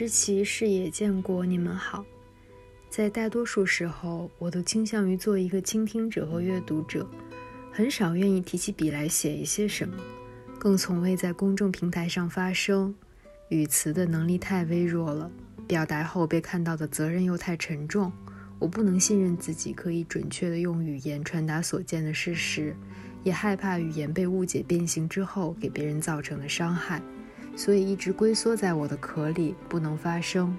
知其事也见过，你们好。在大多数时候，我都倾向于做一个倾听者和阅读者，很少愿意提起笔来写一些什么，更从未在公众平台上发声。语词的能力太微弱了，表达后被看到的责任又太沉重。我不能信任自己可以准确地用语言传达所见的事实，也害怕语言被误解变形之后给别人造成的伤害，所以一直龟缩在我的壳里，不能发声。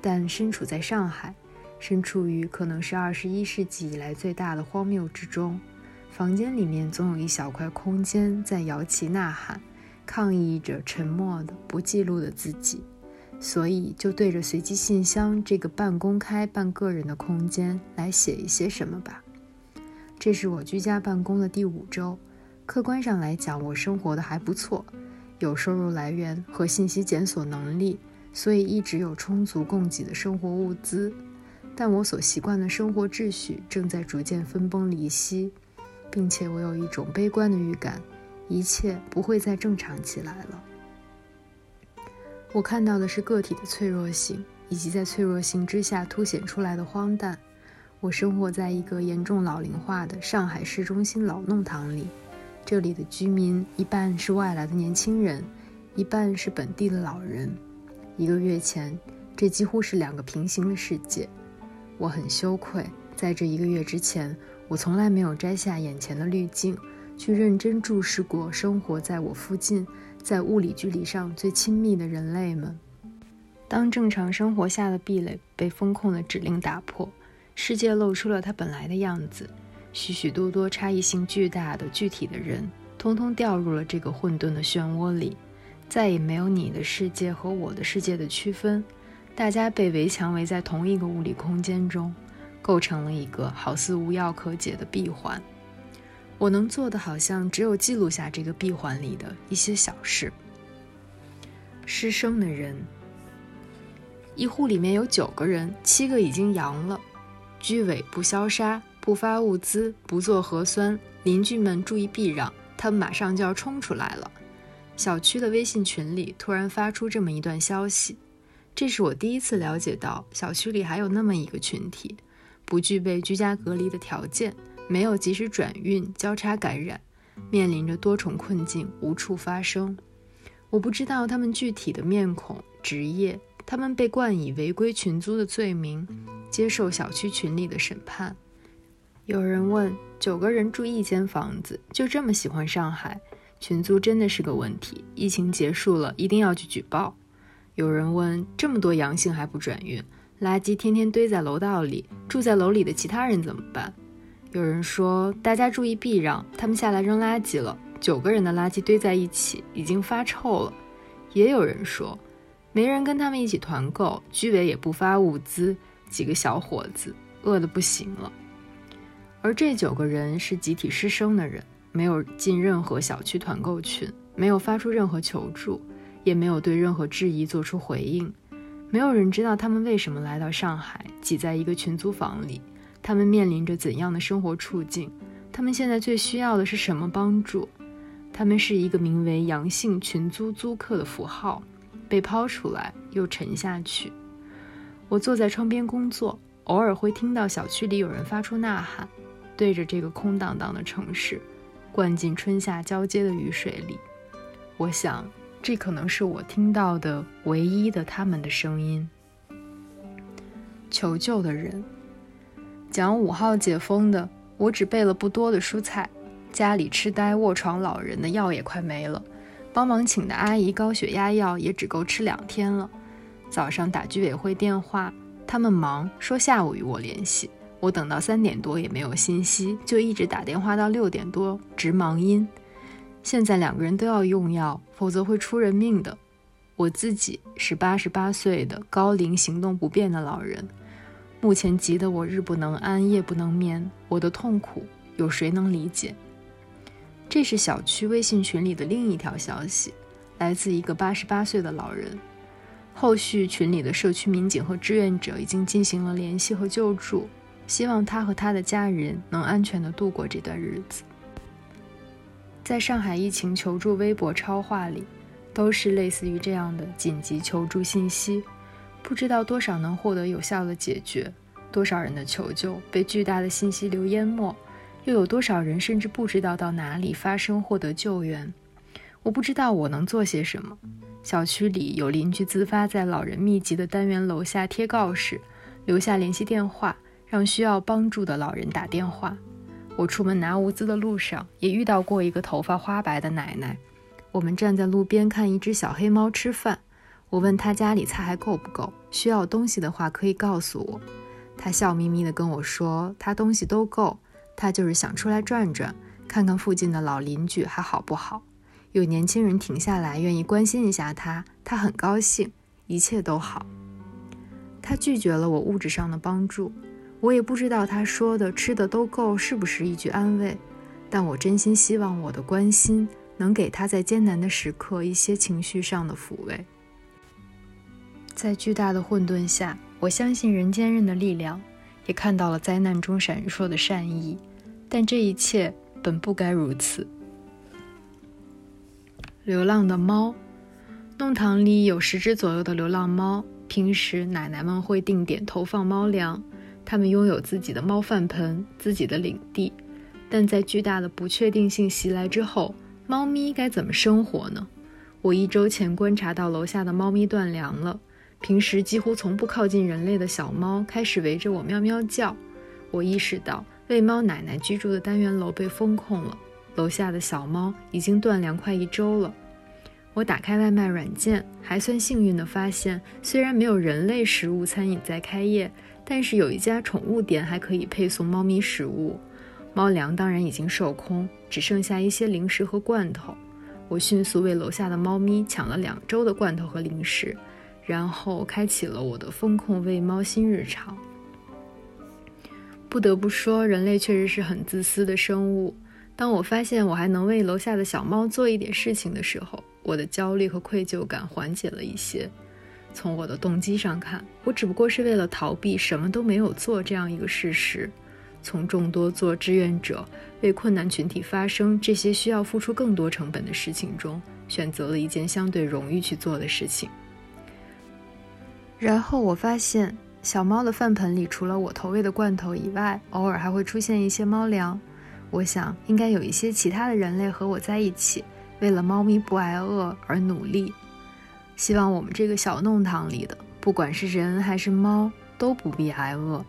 但身处在上海，身处于可能是二十一世纪以来最大的荒谬之中，房间里面总有一小块空间在摇旗呐喊，抗议着沉默的、不记录的自己，所以就对着随机信箱这个半公开半个人的空间来写一些什么吧。这是我居家办公的第五周，客观上来讲，我生活的还不错，有收入来源和信息检索能力。所以一直有充足供给的生活物资，但我所习惯的生活秩序正在逐渐分崩离析，并且我有一种悲观的预感，一切不会再正常起来了。我看到的是个体的脆弱性，以及在脆弱性之下凸显出来的荒诞。我生活在一个严重老龄化的上海市中心老弄堂里，这里的居民一半是外来的年轻人，一半是本地的老人。一个月前，这几乎是两个平行的世界。我很羞愧，在这一个月之前，我从来没有摘下眼前的滤镜，去认真注视过生活在我附近、在物理距离上最亲密的人类们。当正常生活下的壁垒被风控的指令打破，世界露出了它本来的样子。许许多多差异性巨大的具体的人，通通掉入了这个混沌的漩涡里。再也没有你的世界和我的世界的区分，大家被围墙围在同一个物理空间中，构成了一个好似无药可解的闭环。我能做的，好像只有记录下这个闭环里的一些小事。失声的人，一户里面有九个人，七个已经阳了。居委不消杀，不发物资，不做核酸，邻居们注意避让，他们马上就要冲出来了。小区的微信群里突然发出这么一段消息，这是我第一次了解到小区里还有那么一个群体，不具备居家隔离的条件，没有及时转运交叉感染，面临着多重困境，无处发声。我不知道他们具体的面孔、职业，他们被冠以违规群租的罪名，接受小区群里的审判。有人问：九个人住一间房子，就这么喜欢上海？群租真的是个问题，疫情结束了一定要去举报。有人问：这么多阳性还不转运，垃圾天天堆在楼道里，住在楼里的其他人怎么办？有人说：大家注意避让，他们下来扔垃圾了，九个人的垃圾堆在一起，已经发臭了。也有人说：没人跟他们一起团购，居委也不发物资，几个小伙子饿得不行了。而这九个人是集体失声的人。没有进任何小区团购群，没有发出任何求助，也没有对任何质疑做出回应。没有人知道他们为什么来到上海，挤在一个群租房里，他们面临着怎样的生活处境，他们现在最需要的是什么帮助？他们是一个名为“阳性群租租客”的符号，被抛出来又沉下去。我坐在窗边工作，偶尔会听到小区里有人发出呐喊，对着这个空荡荡的城市。灌进春夏交接的雨水里，我想，这可能是我听到的唯一的他们的声音。求救的人讲五号解封的，我只备了不多的蔬菜，家里痴呆卧床老人的药也快没了，帮忙请的阿姨高血压药也只够吃两天了。早上打居委会电话，他们忙，说下午与我联系。我等到三点多也没有信息，就一直打电话到六点多，直忙音。现在两个人都要用药，否则会出人命的。我自己是八十八岁的高龄行动不便的老人，目前急得我日不能安，夜不能眠。我的痛苦有谁能理解？这是小区微信群里的另一条消息，来自一个八十八岁的老人。后续群里的社区民警和志愿者已经进行了联系和救助。希望他和他的家人能安全地度过这段日子。在上海疫情求助微博超话里，都是类似于这样的紧急求助信息，不知道多少能获得有效的解决，多少人的求救被巨大的信息流淹没，又有多少人甚至不知道到哪里发生获得救援。我不知道我能做些什么。小区里有邻居自发在老人密集的单元楼下贴告示，留下联系电话，让需要帮助的老人打电话。我出门拿物资的路上，也遇到过一个头发花白的奶奶。我们站在路边看一只小黑猫吃饭。我问她家里菜还够不够，需要东西的话可以告诉我。她笑眯眯地跟我说，她东西都够，她就是想出来转转，看看附近的老邻居还好不好。有年轻人停下来，愿意关心一下他，他很高兴，一切都好。他拒绝了我物质上的帮助，我也不知道他说的吃的都够是不是一句安慰，但我真心希望我的关心能给他在艰难的时刻一些情绪上的抚慰。在巨大的混沌下，我相信人坚韧的力量，也看到了灾难中闪烁的善意，但这一切本不该如此。流浪的猫，弄堂里有十只左右的流浪猫。平时奶奶们会定点投放猫粮，它们拥有自己的猫饭盆、自己的领地。但在巨大的不确定性袭来之后，猫咪该怎么生活呢？我一周前观察到楼下的猫咪断粮了。平时几乎从不靠近人类的小猫开始围着我喵喵叫。我意识到喂猫奶奶居住的单元楼被封控了。楼下的小猫已经断粮快一周了。我打开外卖软件，还算幸运地发现，虽然没有人类食物餐饮在开业，但是有一家宠物店还可以配送猫咪食物。猫粮当然已经售空，只剩下一些零食和罐头。我迅速为楼下的猫咪抢了两周的罐头和零食，然后开启了我的风控喂猫新日常。不得不说，人类确实是很自私的生物。当我发现我还能为楼下的小猫做一点事情的时候，我的焦虑和愧疚感缓解了一些。从我的动机上看，我只不过是为了逃避什么都没有做这样一个事实，从众多做志愿者为困难群体发声这些需要付出更多成本的事情中，选择了一件相对容易去做的事情。然后我发现，小猫的饭盆里除了我投喂的罐头以外，偶尔还会出现一些猫粮。我想，应该有一些其他的人类和我在一起，为了猫咪不挨饿而努力。希望我们这个小弄堂里的，不管是人还是猫，都不必挨饿。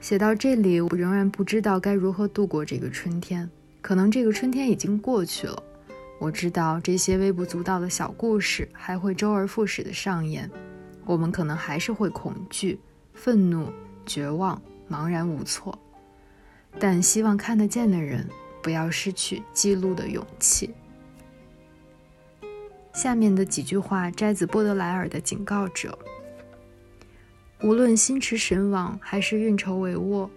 写到这里，我仍然不知道该如何度过这个春天。可能这个春天已经过去了。我知道这些微不足道的小故事还会周而复始的上演。我们可能还是会恐惧、愤怒、绝望、茫然无措。但希望看得见的人不要失去记录的勇气。下面的几句话摘自波德莱尔的《警告者》：无论心驰神往还是运筹帷幄，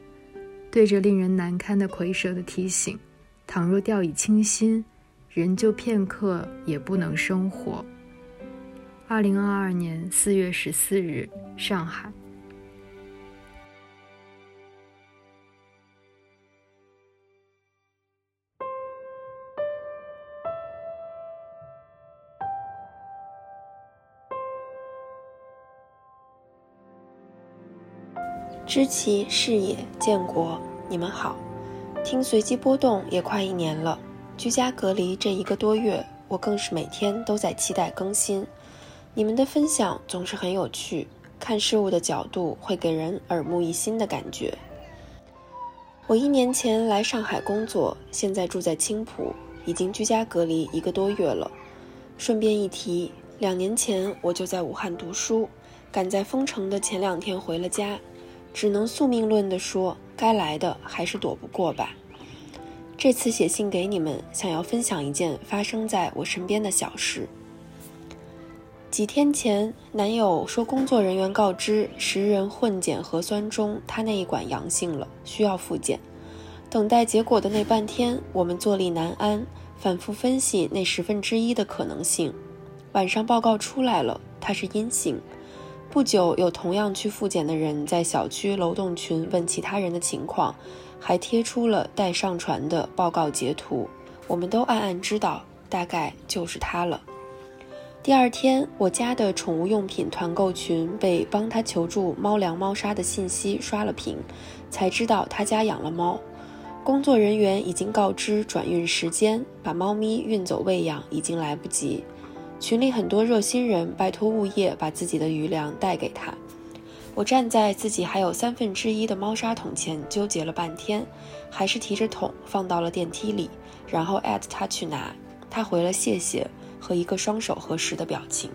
对着令人难堪的蝰蛇的提醒，倘若掉以轻心，人就片刻也不能生活。二零二二年四月十四日，上海。知其视野，建国，你们好。听随机波动也快一年了，居家隔离这一个多月，我更是每天都在期待更新。你们的分享总是很有趣，看事物的角度会给人耳目一新的感觉。我一年前来上海工作，现在住在青浦，已经居家隔离一个多月了。顺便一提，两年前我就在武汉读书，赶在封城的前两天回了家。只能宿命论地说，该来的还是躲不过吧。这次写信给你们，想要分享一件发生在我身边的小事。几天前，男友说工作人员告知十人混检核酸中，他那一管阳性了，需要复检。等待结果的那半天，我们坐立难安，反复分析那十分之一的可能性。晚上报告出来了，他是阴性。不久，有同样去复检的人在小区楼栋群问其他人的情况，还贴出了待上传的报告截图。我们都暗暗知道，大概就是他了。第二天，我家的宠物用品团购群被帮他求助猫粮、猫砂的信息刷了屏，才知道他家养了猫。工作人员已经告知转运时间，把猫咪运走喂养已经来不及。群里很多热心人拜托物业把自己的余粮带给他。我站在自己还有三分之一的猫砂桶前纠结了半天，还是提着桶放到了电梯里，然后艾特他去拿。他回了谢谢和一个双手合十的表情。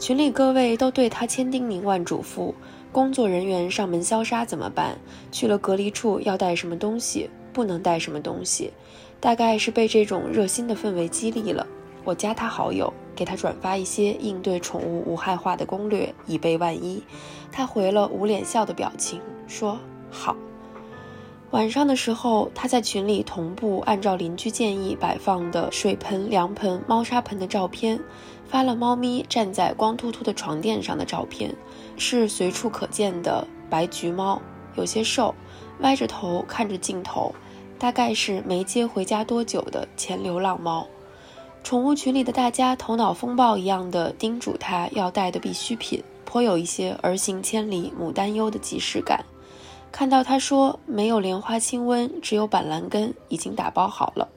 群里各位都对他千叮咛万嘱咐。工作人员上门消杀怎么办？去了隔离处要带什么东西？不能带什么东西？大概是被这种热心的氛围激励了。我加他好友，给他转发一些应对宠物无害化的攻略，以备万一。他回了捂脸笑的表情，说好。晚上的时候，他在群里同步按照邻居建议摆放的水盆、凉盆、猫砂盆的照片。发了猫咪站在光秃秃的床垫上的照片，是随处可见的白橘猫，有些瘦，歪着头看着镜头，大概是没接回家多久的前流浪猫。宠物群里的大家头脑风暴一样的叮嘱他要带的必需品，颇有一些儿行千里母担忧的即视感。看到他说没有莲花清瘟，只有板蓝根，已经打包好了。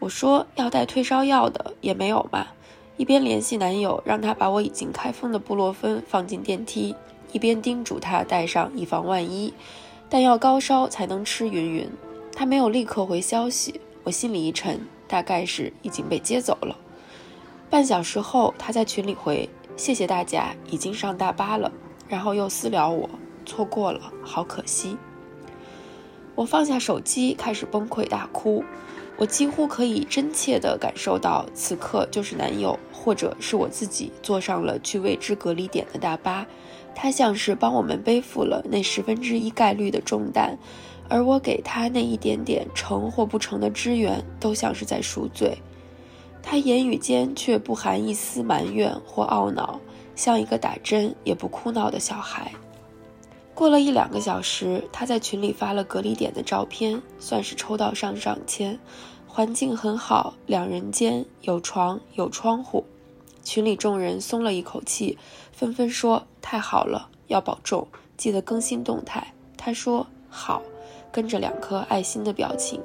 我说要带退烧药的，也没有嘛。一边联系男友，让他把我已经开封的布洛芬放进电梯，一边叮嘱他带上以防万一，但要高烧才能吃云云。他没有立刻回消息，我心里一沉，大概是已经被接走了。半小时后，他在群里回：“谢谢大家，已经上大巴了。”然后又私聊我：“错过了，好可惜。”我放下手机，开始崩溃大哭。我几乎可以真切地感受到，此刻就是男友，或者是我自己坐上了去未知隔离点的大巴，他像是帮我们背负了那十分之一概率的重担，而我给他那一点点成或不成的支援，都像是在赎罪。他言语间却不含一丝埋怨或懊恼，像一个打针也不哭闹的小孩。过了一两个小时，他在群里发了隔离点的照片，算是抽到上上签，环境很好，两人间有床有窗户。群里众人松了一口气，纷纷说太好了，要保重，记得更新动态。他说好，跟着两颗爱心的表情。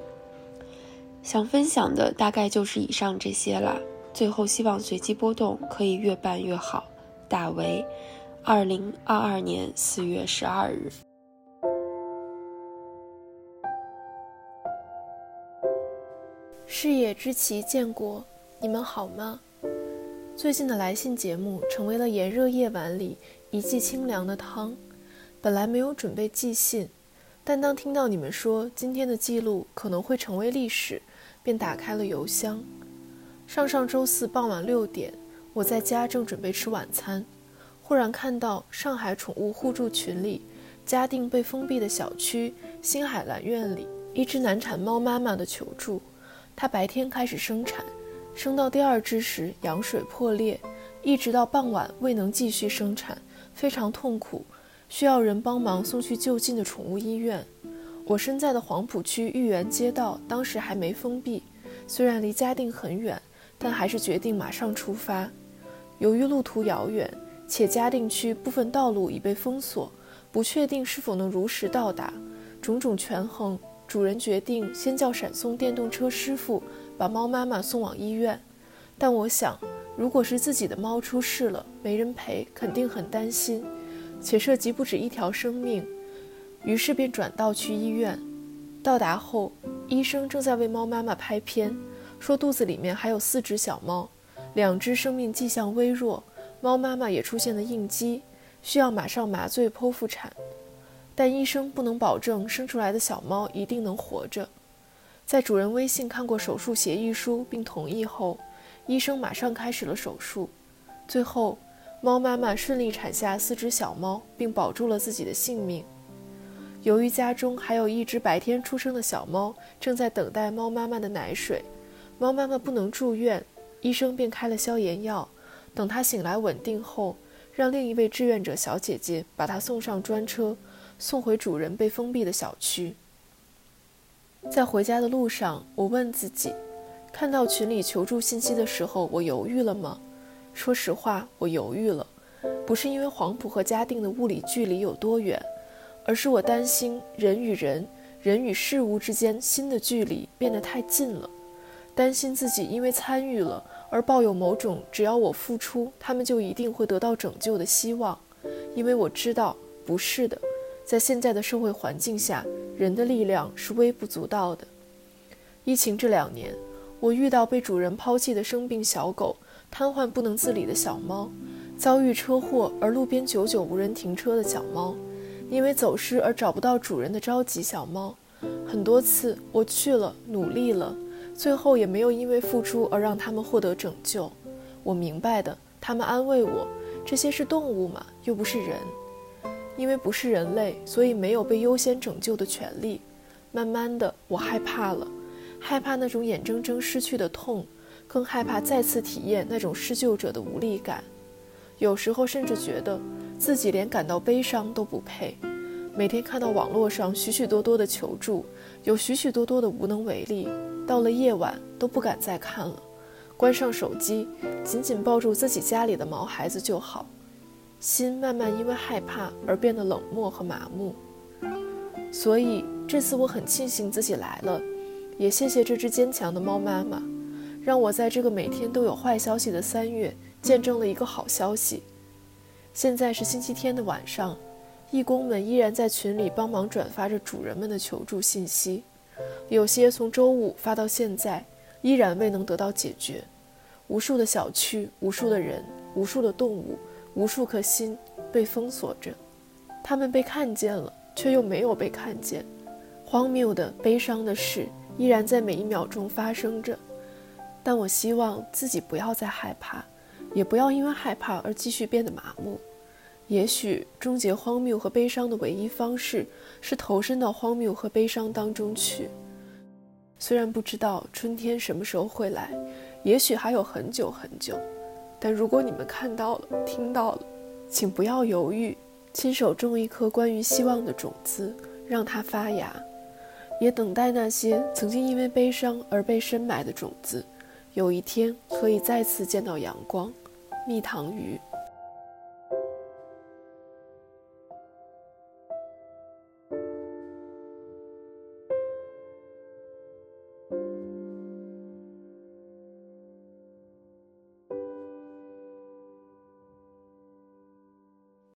想分享的大概就是以上这些啦。最后希望随机波动可以越办越好。大为。二零二二年四月十二日，视野知其建国，你们好吗？最近的来信节目成为了炎热夜晚里一剂清凉的汤。本来没有准备寄信，但当听到你们说今天的记录可能会成为历史，便打开了邮箱。上上周四傍晚六点，我在家正准备吃晚餐。忽然看到上海宠物互助群里，嘉定被封闭的小区新海蓝苑里，一只难产猫妈妈的求助。它白天开始生产，生到第二只时羊水破裂，一直到傍晚未能继续生产，非常痛苦，需要人帮忙送去就近的宠物医院。我身在的黄浦区豫园街道当时还没封闭，虽然离嘉定很远，但还是决定马上出发。由于路途遥远。且嘉定区部分道路已被封锁，不确定是否能如实到达。种种权衡，主人决定先叫闪送电动车师傅把猫妈妈送往医院。但我想，如果是自己的猫出事了，没人陪，肯定很担心，且涉及不止一条生命。于是便转道去医院。到达后，医生正在为猫妈妈拍片，说肚子里面还有四只小猫，两只生命迹象微弱。猫妈妈也出现了应激，需要马上麻醉剖腹产，但医生不能保证生出来的小猫一定能活着。在主人微信看过手术协议书并同意后，医生马上开始了手术。最后，猫妈妈顺利产下四只小猫，并保住了自己的性命。由于家中还有一只白天出生的小猫正在等待猫妈妈的奶水，猫妈妈不能住院，医生便开了消炎药。等他醒来稳定后，让另一位志愿者小姐姐把他送上专车，送回主人被封闭的小区。在回家的路上，我问自己：看到群里求助信息的时候，我犹豫了吗？说实话，我犹豫了，不是因为黄埔和嘉定的物理距离有多远，而是我担心人与人、人与事物之间新的距离变得太近了，担心自己因为参与了而抱有某种只要我付出，他们就一定会得到拯救的希望，因为我知道不是的，在现在的社会环境下，人的力量是微不足道的。疫情这两年。我遇到被主人抛弃的生病小狗，瘫痪不能自理的小猫，遭遇车祸而路边久久无人停车的小猫，因为走失而找不到主人的着急小猫。很多次我去了，努力了，最后也没有因为付出而让他们获得拯救。我明白的，他们安慰我，这些是动物嘛，又不是人。因为不是人类，所以没有被优先拯救的权利。慢慢的，我害怕了。害怕那种眼睁睁失去的痛，更害怕再次体验那种施救者的无力感。有时候甚至觉得自己连感到悲伤都不配。每天看到网络上许许多多的求助，有许许多多的无能为力。到了夜晚都不敢再看了，关上手机，紧紧抱住自己家里的毛孩子就好。心慢慢因为害怕而变得冷漠和麻木。所以这次我很庆幸自己来了。也谢谢这只坚强的猫妈妈，让我在这个每天都有坏消息的三月见证了一个好消息。现在是星期天的晚上，义工们依然在群里帮忙转发着主人们的求助信息，有些从周五发到现在，依然未能得到解决。无数的小区，无数的人，无数的动物，无数颗心被封锁着，他们被看见了，却又没有被看见。荒谬的、悲伤的事。依然在每一秒钟发生着，但我希望自己不要再害怕，也不要因为害怕而继续变得麻木。也许终结荒谬和悲伤的唯一方式是投身到荒谬和悲伤当中去。虽然不知道春天什么时候会来，也许还有很久很久，但如果你们看到了、听到了，请不要犹豫，亲手种一颗关于希望的种子，让它发芽。也等待那些曾经因为悲伤而被深埋的种子，有一天可以再次见到阳光。蜜糖鱼。